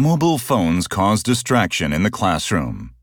Mobile phones cause distraction in the classroom.